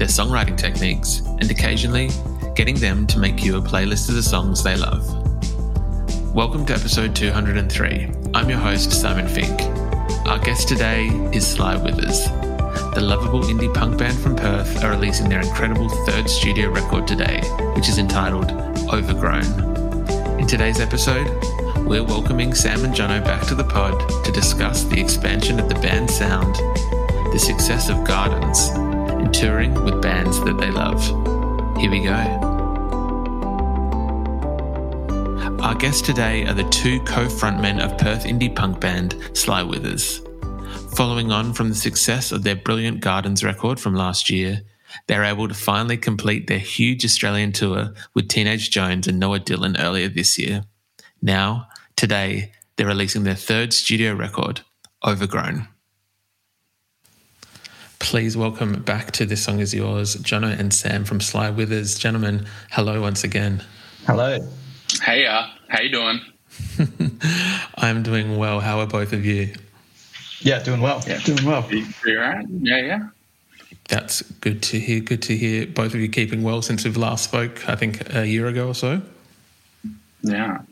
their songwriting techniques, and occasionally getting them to make you a playlist of the songs they love. Welcome to episode 203. I'm your host, Simon Fink. Our guest today is Sly Withers. The lovable indie punk band from Perth are releasing their incredible third studio record today, which is entitled Overgrown. In today's episode, we're welcoming Sam and Jono back to the pod to discuss the expansion of the band's sound, the success of Gardens, and touring with bands that they love. Here we go. Our guests today are the two co frontmen of Perth indie punk band Sly Withers. Following on from the success of their brilliant Gardens record from last year, they're able to finally complete their huge Australian tour with Teenage Joans and Noah Dillon earlier this year. Now, today, they're releasing their third studio record, Overgrown. Please welcome back to This Song Is Yours, Jono and Sam from Sly Withers. Gentlemen, hello once again. Hello. Hey, uh, how you doing? I'm doing well. How are both of you? Yeah, doing well. Yeah. Doing well. You, you all right? Yeah, yeah. That's good to hear. Good to hear both of you keeping well since we've last spoke, I think a year ago or so. Yeah.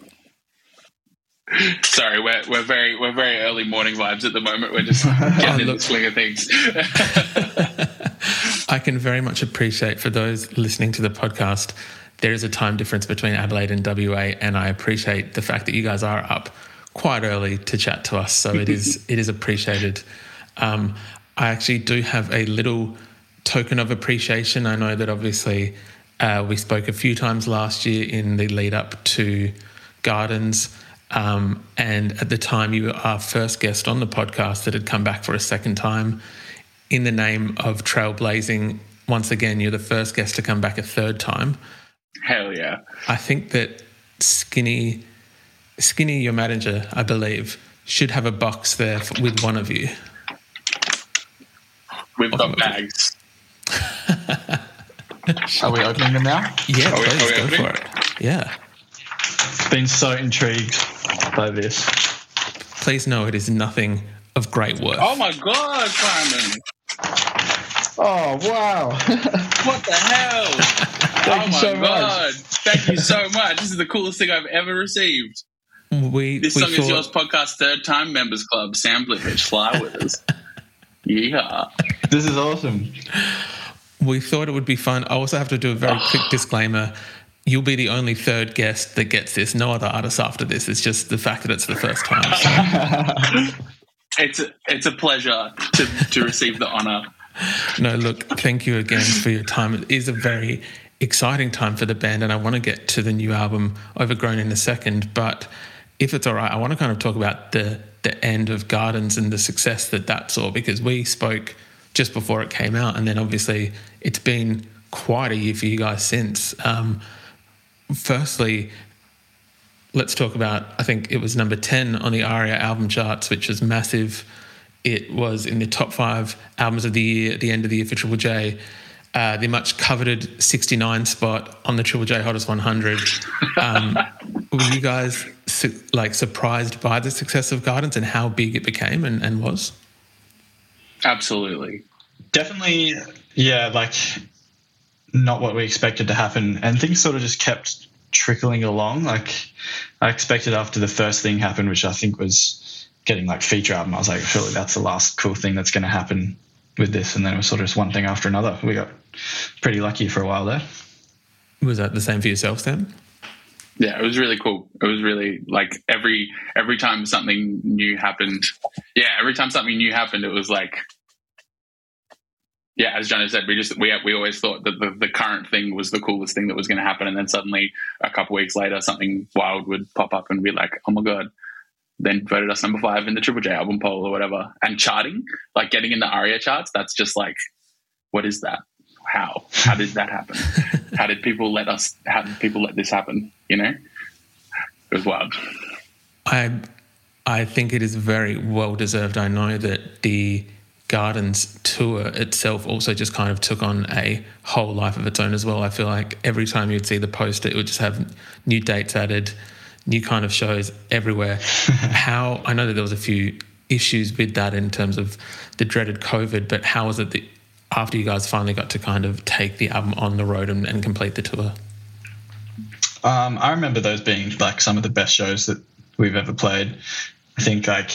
Sorry, we're we're very we're very early morning vibes at the moment. We're just getting in the swing of things. I can very much appreciate for those listening to the podcast, there is a time difference between Adelaide and WA, and I appreciate the fact that you guys are up quite early to chat to us. So it is it is appreciated. Um, I actually do have a little token of appreciation. I know that obviously uh, we spoke a few times last year in the lead up to Gardens. Um, and at the time, you were our first guest on the podcast that had come back for a second time in the name of Trailblazing. Once again, you're the first guest to come back a third time. Hell yeah! I think that Skinny, Skinny, your manager, I believe, should have a box there f- with one of you. We've Awesome. got bags. Are we opening them now? Yeah, Are please are we go opening? for it. Yeah, Been so intrigued by this. please know it is nothing of great worth. Oh my god, Simon! Oh wow! What the hell? oh you my so much. god! Thank you so much. This is the coolest thing I've ever received. We This we song is yours podcast third time members club sampling which fly with us. Yeah. this is awesome. We thought it would be fun. I also have to do a very quick disclaimer. You'll be the only third guest that gets this. No other artists after this. It's just the fact that it's the first time. It's a, it's a pleasure to, to receive the honor. No, look, thank you again for your time. It is a very exciting time for the band, and I want to get to the new album, Overgrown, in a second. But if it's all right, I want to kind of talk about the the end of Gardens and the success that that saw, because we spoke just before it came out, and then obviously it's been quite a year for you guys since. Um, firstly, let's talk about I think it was number 10 on the ARIA album charts, which was massive. It was in the top five albums of the year at the end of the year for Triple J. Uh, the much coveted 69 spot on the Triple J Hottest 100. Um, were you guys su- like surprised by the success of Gardens and how big it became and, and was? Absolutely. Definitely, yeah, like not what we expected to happen, and things sort of just kept trickling along. Like I expected after the first thing happened, which I think was getting like feature album. I was like, surely that's the last cool thing that's going to happen with this, and then it was sort of just one thing after another. We got pretty lucky for a while there. Was that the same for yourself, Sam? Yeah, it was really cool. It was really like every every time something new happened. Yeah, every time something new happened, it was like yeah, as Jono said, we just we we always thought that the, the current thing was the coolest thing that was going to happen, and then suddenly a couple weeks later, something wild would pop up, and we'd like, oh my god! Then voted us number five in the Triple J album poll or whatever, and charting, like getting in the ARIA charts. That's just like, what is that? How? How did that happen? how did people let us? How did people let this happen? You know, it was wild. I I think it is very well deserved. I know that the Gardens tour itself also just kind of took on a whole life of its own as well. I feel like every time you'd see the poster, it would just have new dates added, new kind of shows everywhere. how I know that there was a few issues with that in terms of the dreaded COVID, but how was it that after you guys finally got to kind of take the album on the road and, and complete the tour? Um, I remember those being like some of the best shows that we've ever played. I think like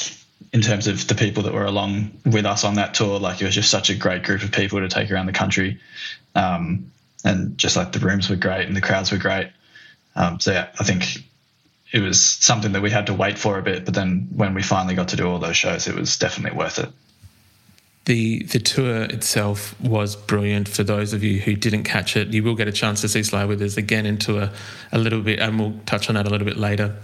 in terms of the people that were along with us on that tour. Like it was just such a great group of people to take around the country, um, and just like the rooms were great and the crowds were great. Um, so yeah, I think it was something that we had to wait for a bit, but then when we finally got to do all those shows, it was definitely worth it. The the tour itself was brilliant. For those of you who didn't catch it, you will get a chance to see Sly Withers again into a, a little bit, and we'll touch on that a little bit later.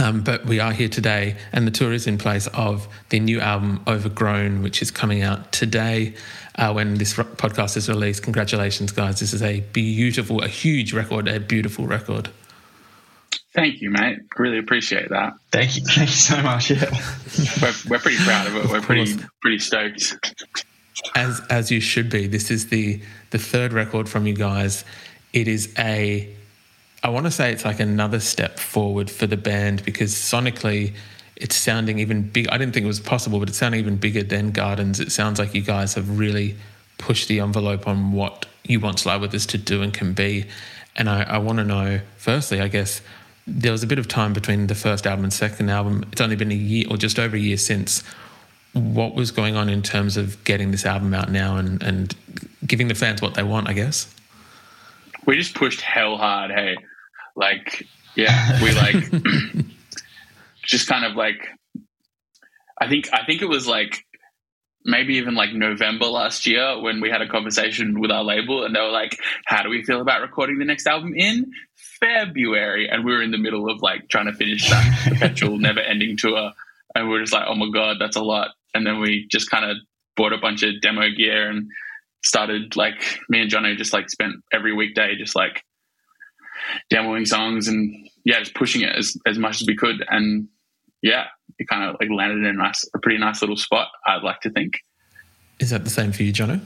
Um, but we are here today, and the tour is in place of the new album Overgrown, which is coming out today uh, when this podcast is released. Congratulations, guys! This is a beautiful, a huge record, a beautiful record. Thank you, mate. Really appreciate that. Thank you. Thank you so much. Yeah, we're, we're pretty proud of it. We're pretty pretty stoked. As as you should be. This is the the third record from you guys. It is a I want to say it's like another step forward for the band because sonically it's sounding even big. I didn't think it was possible, but it's sounding even bigger than Gardens. It sounds like you guys have really pushed the envelope on what you want Sly Withers to do and can be. And I, I want to know, firstly, I guess there was a bit of time between the first album and second album. It's only been a year or just over a year since. What was going on in terms of getting this album out now and, and giving the fans what they want, I guess? We just pushed hell hard. Hey, like, yeah, we like just kind of like I think I think it was like maybe even like November last year when we had a conversation with our label and they were like, How do we feel about recording the next album in February? And we were in the middle of like trying to finish that perpetual never ending tour. And we are just like, Oh my God, that's a lot. And then we just kind of bought a bunch of demo gear and started like me and Johnny just like spent every weekday just like demoing songs and yeah, just pushing it as, as much as we could. And yeah, it kind of like landed in a nice, a pretty nice little spot. I'd like to think. Is that the same for you, Jono?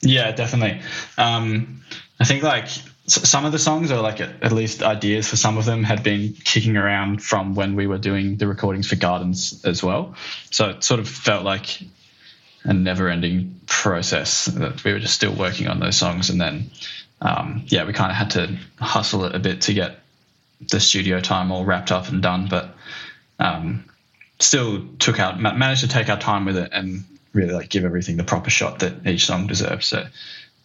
Yeah, definitely. Um, I think like some of the songs, or like at least ideas for some of them, had been kicking around from when we were doing the recordings for Gardens as well. So it sort of felt like a never-ending process that we were just still working on those songs, and then um, yeah, we kind of had to hustle it a bit to get the studio time all wrapped up and done, but um, still took out managed to take our time with it and really like give everything the proper shot that each song deserves. So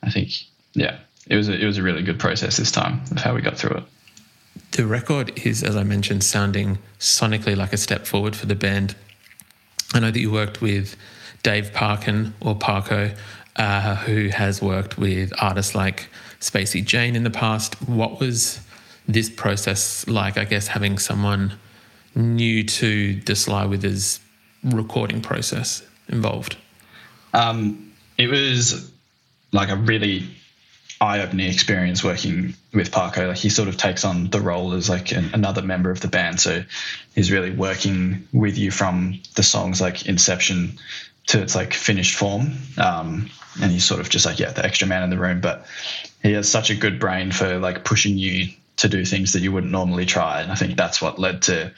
I think yeah, it was a, it was a really good process this time of how we got through it. The record is, as I mentioned, sounding sonically like a step forward for the band. I know that you worked with Dave Parkin or Parko, uh, who has worked with artists like Spacey Jane in the past. What was this process like? I guess having someone new to the Sly Withers recording process involved. Um, it was like a really eye-opening experience working with Parko. Like he sort of takes on the role as like an, another member of the band, so he's really working with you from the songs like inception to its like finished form. Um, and he's sort of just like yeah, the extra man in the room, but he has such a good brain for like pushing you to do things that you wouldn't normally try. And I think that's what led to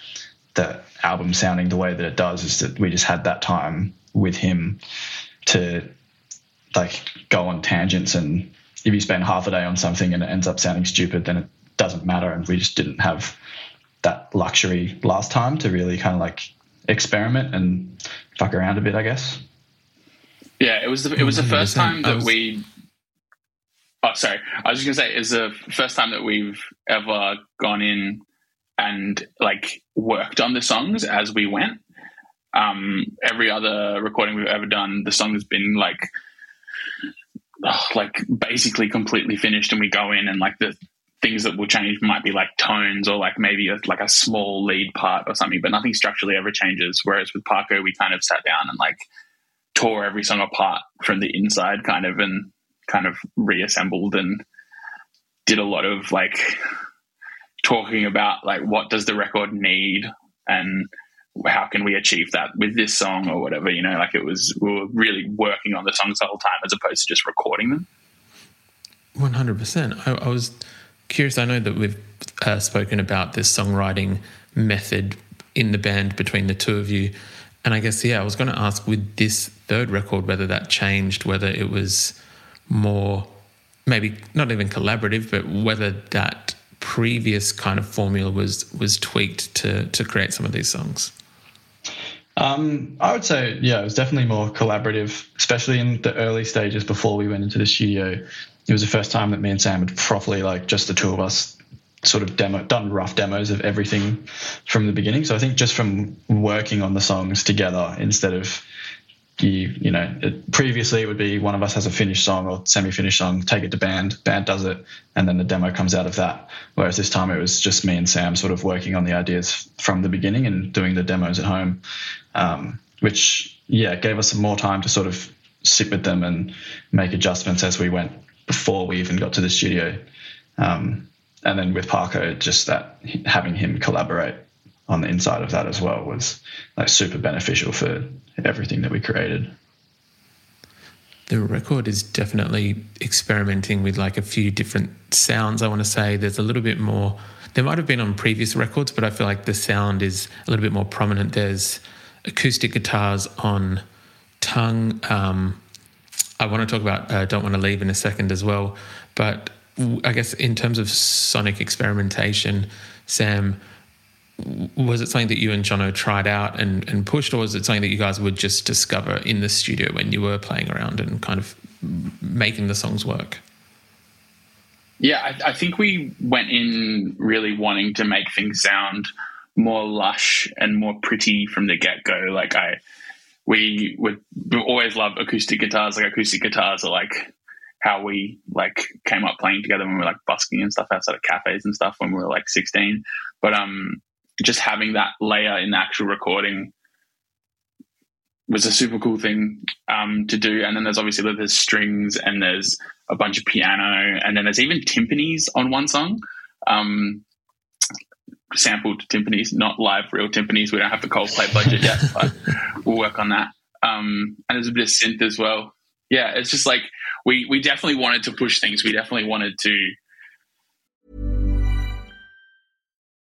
the album sounding the way that it does is that we just had that time with him to like go on tangents and if you spend half a day on something and it ends up sounding stupid then it doesn't matter and we just didn't have that luxury last time to really kind of like experiment and fuck around a bit i guess Yeah, it was the, it was the mm-hmm. first time that was- we. Oh, sorry. I was just gonna say it's the first time that we've ever gone in and like worked on the songs as we went. Um, every other recording we've ever done, the song has been like, oh, like basically completely finished, and we go in and like the things that will change might be like tones or like maybe a, like a small lead part or something, but nothing structurally ever changes. Whereas with Parko, we kind of sat down and like tore every song apart from the inside kind of and kind of reassembled and did a lot of like talking about like what does the record need and how can we achieve that with this song or whatever you know like it was we were really working on the songs the whole time as opposed to just recording them One hundred percent. I I was curious. I know that we've uh, spoken about this songwriting method in the band between the two of you, and I guess yeah, I was going to ask with this third record whether that changed, whether it was more maybe not even collaborative, but whether that previous kind of formula was was tweaked to to create some of these songs. Um, I would say, yeah, it was definitely more collaborative, especially in the early stages before we went into the studio. It was the first time that me and Sam had properly, like, just the two of us, sort of demo, done rough demos of everything from the beginning. So I think just from working on the songs together instead of you, you know, it, previously it would be one of us has a finished song or semi-finished song, take it to band, band does it, and then the demo comes out of that. Whereas this time it was just me and Sam sort of working on the ideas from the beginning and doing the demos at home, um, which yeah gave us some more time to sort of sit with them and make adjustments as we went before we even got to the studio. Um, and then with Parko, just that having him collaborate on the inside of that as well was like super beneficial for everything that we created. the record is definitely experimenting with like a few different sounds. I want to say there's a little bit more. There might have been on previous records, but I feel like the sound is a little bit more prominent. There's acoustic guitars on tongue. Um, I want to talk about uh, "Don't Want to Leave" in a second as well, but I guess in terms of sonic experimentation, Sam, was it something that you and Jono tried out and, and pushed, or was it something that you guys would just discover in the studio when you were playing around and kind of making the songs work? Yeah, I, I think we went in really wanting to make things sound more lush and more pretty from the get go. Like I, we would always love acoustic guitars. Like acoustic guitars are like how we like came up playing together when we were like busking and stuff outside of cafes and stuff when we were like 16. But um, just having that layer in the actual recording was a super cool thing um, to do. And then there's obviously there's strings and there's a bunch of piano and then there's even timpanis on one song. Um, sampled timpanis, not live real timpanis. We don't have the Coldplay budget yet, but we'll work on that. Um, and there's a bit of synth as well. Yeah, it's just like we we definitely wanted to push things. We definitely wanted to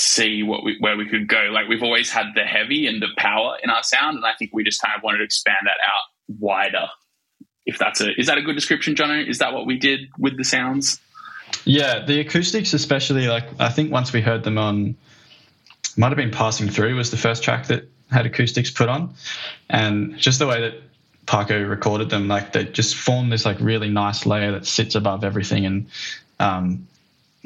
See what we, where we could go. Like we've always had the heavy and the power in our sound, and I think we just kind of wanted to expand that out wider. If that's a is that a good description, Jono? Is that what we did with the sounds? Yeah, the acoustics, especially like I think once we heard them on, might have been passing through was the first track that had acoustics put on, and just the way that Parko recorded them, like they just form this like really nice layer that sits above everything, and um,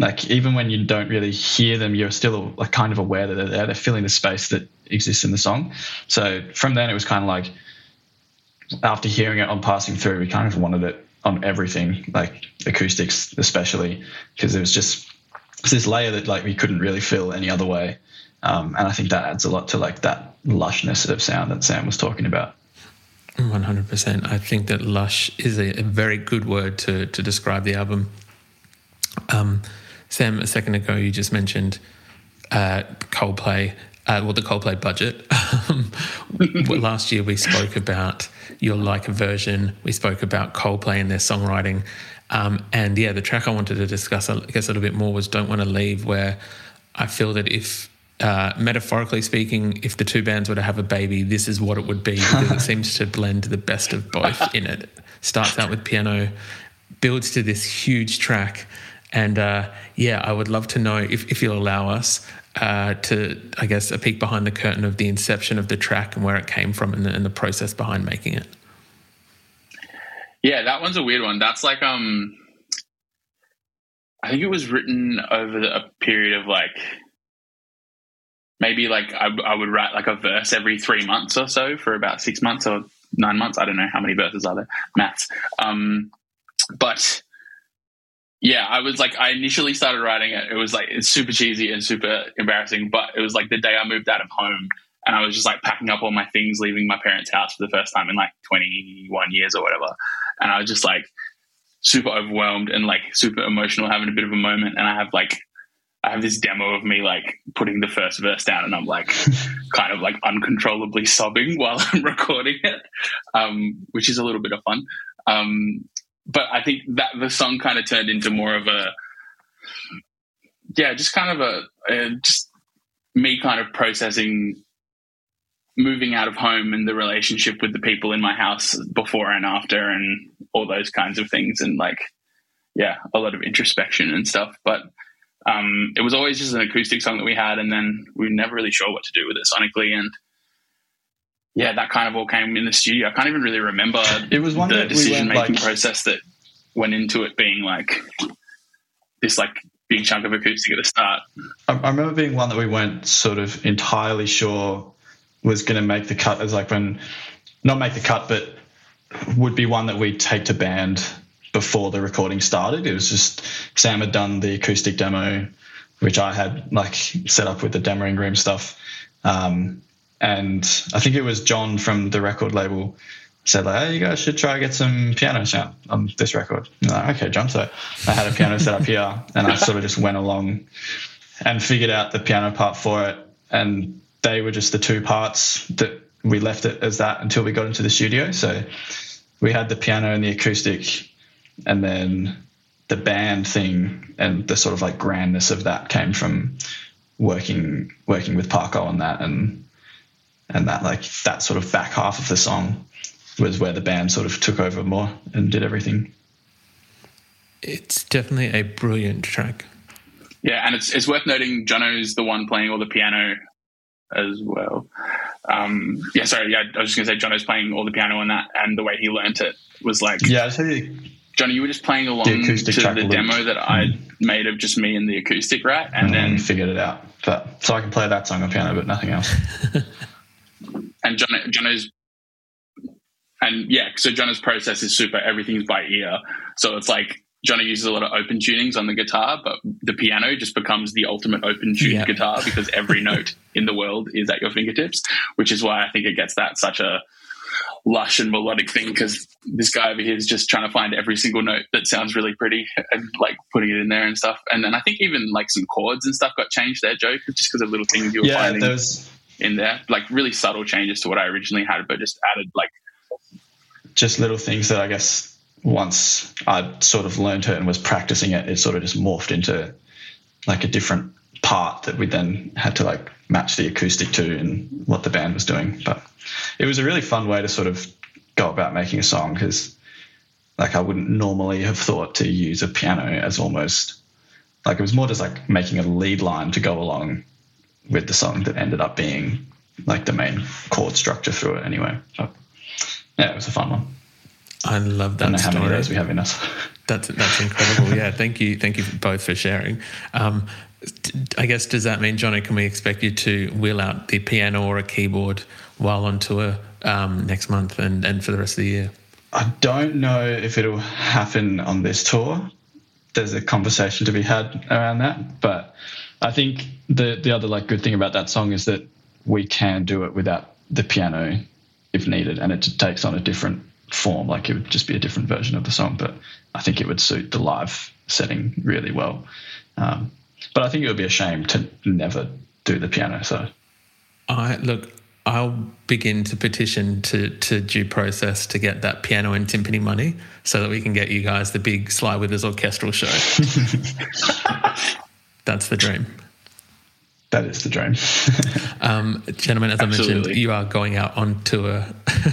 like even when you don't really hear them, you're still like kind of aware that they're there. They're filling the space that exists in the song. So from then it was kind of like after hearing it on passing through, we kind of wanted it on everything, like acoustics especially, because it was just this layer that like we couldn't really fill any other way. Um, and I think that adds a lot to like that lushness of sound that Sam was talking about. 100%. I think that lush is a, a very good word to, to describe the album. Um, Sam, a second ago, you just mentioned uh, Coldplay, uh, well, the Coldplay budget. Last year, we spoke about your like version. We spoke about Coldplay and their songwriting. Um, and yeah, the track I wanted to discuss, I guess, a little bit more was Don't Want to Leave, where I feel that if uh, metaphorically speaking, if the two bands were to have a baby, this is what it would be because it seems to blend the best of both in it. Starts out with piano, builds to this huge track. And uh, yeah, I would love to know if, if you'll allow us uh, to, I guess, a peek behind the curtain of the inception of the track and where it came from and the, and the process behind making it. Yeah, that one's a weird one. That's like, um, I think it was written over a period of like maybe like I, I, would write like a verse every three months or so for about six months or nine months. I don't know how many verses are there. Maths. Um, but yeah, I was like, I initially started writing it. It was like it's super cheesy and super embarrassing, but it was like the day I moved out of home and I was just like packing up all my things, leaving my parents' house for the first time in like 21 years or whatever. And I was just like super overwhelmed and like super emotional, having a bit of a moment. And I have like I have this demo of me like putting the first verse down and I'm like kind of like uncontrollably sobbing while I'm recording it, um, which is a little bit of fun. Um, but I think that the song kind of turned into more of a, yeah, just kind of a, a just me kind of processing moving out of home and the relationship with the people in my house before and after and all those kinds of things and like yeah a lot of introspection and stuff but um, it was always just an acoustic song that we had, and then we were never really sure what to do with it sonically. And yeah, that kind of all came in the studio. I can't even really remember it was one the decision making like, process that went into it being like this like big chunk of acoustic at the start. I, I remember being one that we weren't sort of entirely sure was going to make the cut as like when not make the cut, but would be one that we'd take to band before the recording started. It was just Sam had done the acoustic demo, which I had like set up with the demoing room stuff. Um, and I think it was John from the record label said like, "Hey, you guys should try to get some piano sound on this record." Like, okay, John. So I had a piano set up here, and I sort of just went along and figured out the piano part for it. And they were just the two parts that we left it as that until we got into the studio. So we had the piano and the acoustic and then the band thing and the sort of like grandness of that came from working working with Parko on that and and that like that sort of back half of the song was where the band sort of took over more and did everything. It's definitely a brilliant track. Yeah, and it's it's worth noting Jono's the one playing all the piano as well. Um, yeah, sorry, yeah, I was just gonna say Jono's playing all the piano on that, and the way he learnt it was like yeah, I tell you Johnny, you were just playing along the to the demo that I mm. made of just me and the acoustic, right? And, and then figured it out. But so I can play that song on piano, but nothing else. and John, Jono's, and yeah, so Jono's process is super. Everything's by ear, so it's like Johnny uses a lot of open tunings on the guitar, but the piano just becomes the ultimate open tuned yeah. guitar because every note in the world is at your fingertips, which is why I think it gets that such a lush and melodic thing because this guy over here is just trying to find every single note that sounds really pretty and like putting it in there and stuff. And then I think even like some chords and stuff got changed there, Joe, just because of little things you were yeah, finding those... in there, like really subtle changes to what I originally had, but just added like just little things that I guess once I sort of learned it and was practicing it, it sort of just morphed into like a different part that we then had to like match the acoustic to and what the band was doing. But it was a really fun way to sort of go about making a song because like I wouldn't normally have thought to use a piano as almost like it was more just like making a lead line to go along with the song that ended up being like the main chord structure through it anyway. So yeah, it was a fun one. I love that. I don't know story. how many days we have in us. That's that's incredible. yeah, thank you, thank you both for sharing. Um, I guess does that mean, Johnny? Can we expect you to wheel out the piano or a keyboard while on tour um, next month and, and for the rest of the year? I don't know if it'll happen on this tour. There's a conversation to be had around that, but I think the the other like good thing about that song is that we can do it without the piano if needed, and it takes on a different form. Like it would just be a different version of the song, but I think it would suit the live setting really well. Um, but I think it would be a shame to never do the piano. So, I look. I'll begin to petition to, to due process to get that piano and timpani money so that we can get you guys the big Sly Withers orchestral show. That's the dream. That is the dream. um, gentlemen, as Absolutely. I mentioned, you are going out on tour.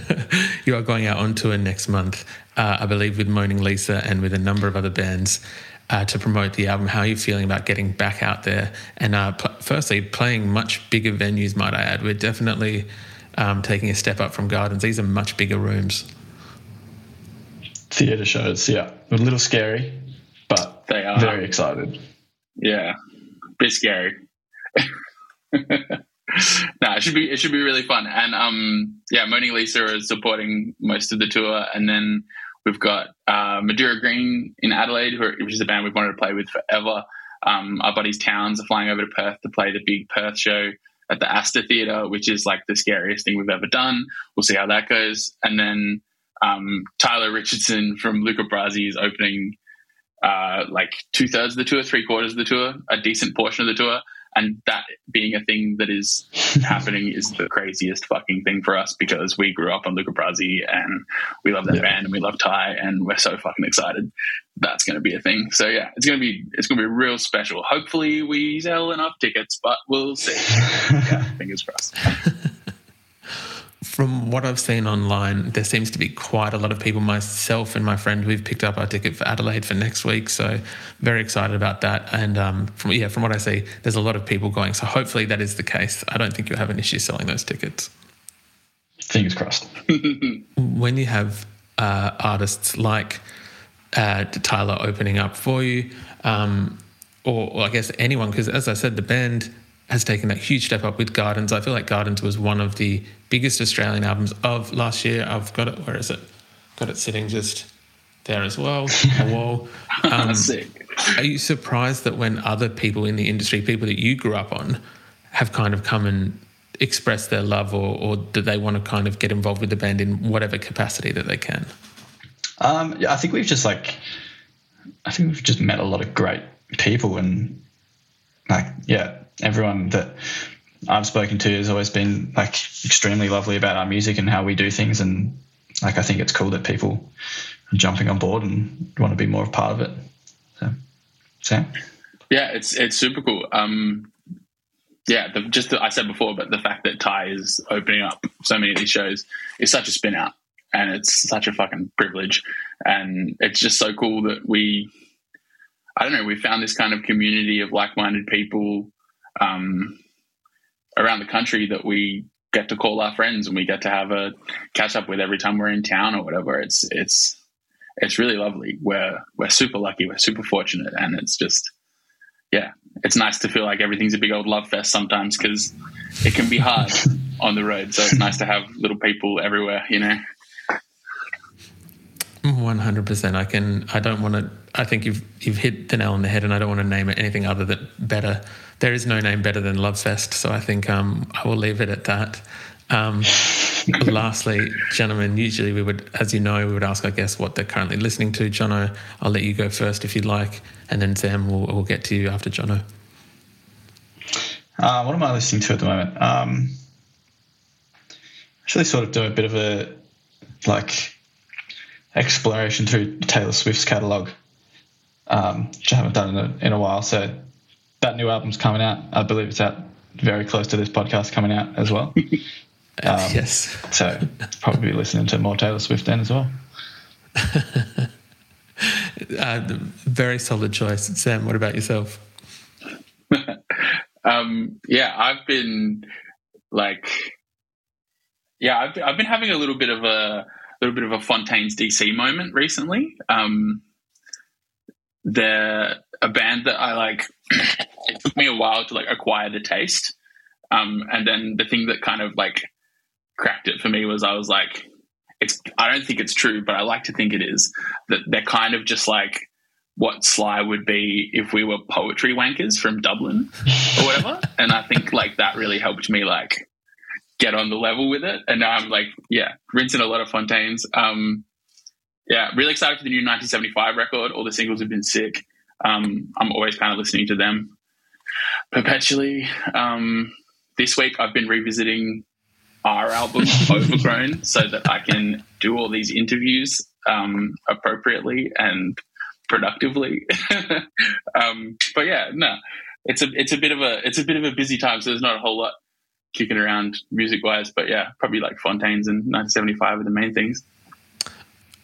you are going out on tour next month, uh, I believe, with Moaning Lisa and with a number of other bands uh, to promote the album. How are you feeling about getting back out there? And uh, pl- firstly, playing much bigger venues, might I add. We're definitely um, taking a step up from Gardens. These are much bigger rooms. Theatre shows, yeah. A little scary, but they are very excited. Yeah, bit scary. no, it should be it should be really fun. And um, yeah, Moaning Lisa is supporting most of the tour, and then We've got uh, Madura Green in Adelaide, which is a band we've wanted to play with forever. Um, our buddies Towns are flying over to Perth to play the big Perth show at the Astor Theatre, which is like the scariest thing we've ever done. We'll see how that goes. And then um, Tyler Richardson from Luca Brasi is opening uh, like two thirds of the tour, three quarters of the tour, a decent portion of the tour and that being a thing that is happening is the craziest fucking thing for us because we grew up on Luca Brasi and we love that yeah. band and we love Ty and we're so fucking excited that's going to be a thing. So yeah, it's going to be it's going to be real special. Hopefully we sell enough tickets, but we'll see. yeah, fingers crossed. from what I've seen online, there seems to be quite a lot of people, myself and my friend, we've picked up our ticket for Adelaide for next week. So very excited about that. And um, from yeah, from what I see, there's a lot of people going. So hopefully that is the case. I don't think you'll have an issue selling those tickets. Fingers crossed. when you have uh, artists like uh, Tyler opening up for you, um, or, or I guess anyone, because as I said, the band has taken that huge step up with Gardens. I feel like Gardens was one of the biggest Australian albums of last year. I've got it. Where is it? Got it sitting just there as well. A wall. Um, Sick. Are you surprised that when other people in the industry, people that you grew up on, have kind of come and expressed their love, or, or do they want to kind of get involved with the band in whatever capacity that they can? Um, yeah, I think we've just like, I think we've just met a lot of great people, and like, yeah, everyone that I've spoken to has always been like extremely lovely about our music and how we do things, and like I think it's cool that people are jumping on board and want to be more a part of it. So, Sam. Yeah, it's it's super cool. Um, yeah, the, just the, I said before, but the fact that Ty is opening up so many of these shows is such a spin out, and it's such a fucking privilege, and it's just so cool that we, I don't know, we found this kind of community of like minded people um, around the country that we get to call our friends and we get to have a catch up with every time we're in town or whatever. It's it's it's really lovely. We're we're super lucky. We're super fortunate, and it's just yeah, it's nice to feel like everything's a big old love fest sometimes because it can be hard on the road. So it's nice to have little people everywhere, you know. One hundred percent. I can. I don't want to. I think you've you've hit the nail on the head, and I don't want to name it anything other than better. There is no name better than Lovefest, so I think um, I will leave it at that. Um, lastly, gentlemen, usually we would, as you know, we would ask our guests what they're currently listening to. Jono, I'll let you go first if you'd like, and then Sam, we'll, we'll get to you after Jono. Uh, what am I listening to at the moment? Um, actually, sort of do a bit of a like exploration through Taylor Swift's catalog, um, which I haven't done in a, in a while. So that new album's coming out. I believe it's out very close to this podcast coming out as well. Um, yes. so probably listening to more Taylor Swift then as well. uh, very solid choice, Sam. What about yourself? um, yeah, I've been like, yeah, I've, I've been having a little bit of a little bit of a Fontaines DC moment recently. Um, they're a band that I like. it took me a while to like acquire the taste, um, and then the thing that kind of like cracked it for me was I was like, it's. I don't think it's true, but I like to think it is that they're kind of just like what Sly would be if we were poetry wankers from Dublin or whatever. and I think like that really helped me like get on the level with it. And now I'm like, yeah, rinsing a lot of Fontaines. Um, yeah, really excited for the new 1975 record. All the singles have been sick. Um, I'm always kind of listening to them perpetually. Um, this week I've been revisiting our album Overgrown so that I can do all these interviews um, appropriately and productively. um, but yeah, no, it's a it's a bit of a it's a bit of a busy time, so there's not a whole lot kicking around music wise. But yeah, probably like Fontaines and 1975 are the main things.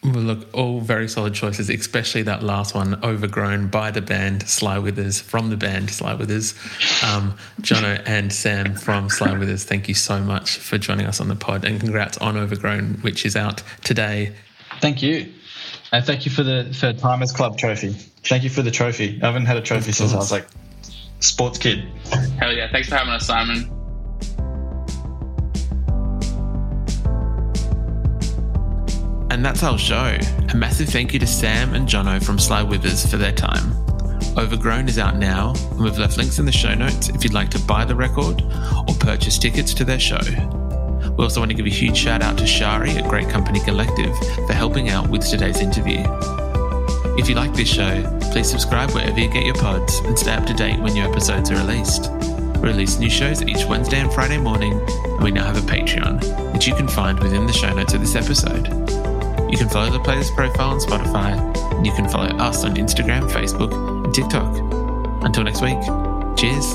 Well, look, all very solid choices, especially that last one, Overgrown by the band Sly Withers, from the band Sly Withers. Um, Jono and Sam from Sly Withers, thank you so much for joining us on the pod and congrats on Overgrown, which is out today. Thank you. And thank you for the for Timers Club trophy. Thank you for the trophy. I haven't had a trophy since I was like sports kid. Hell yeah. Thanks for having us, Simon. And that's our show. A massive thank you to Sam and Jono from Sly Withers for their time. Overgrown is out now, and we've left links in the show notes if you'd like to buy the record or purchase tickets to their show. We also want to give a huge shout out to Shari at Great Company Collective for helping out with today's interview. If you like this show, please subscribe wherever you get your pods and stay up to date when new episodes are released. We release new shows each Wednesday and Friday morning, and we now have a Patreon, which you can find within the show notes of this episode. You can follow the playlist profile on Spotify, and you can follow us on Instagram, Facebook, and TikTok. Until next week, cheers.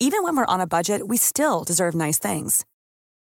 Even when we're on a budget, we still deserve nice things.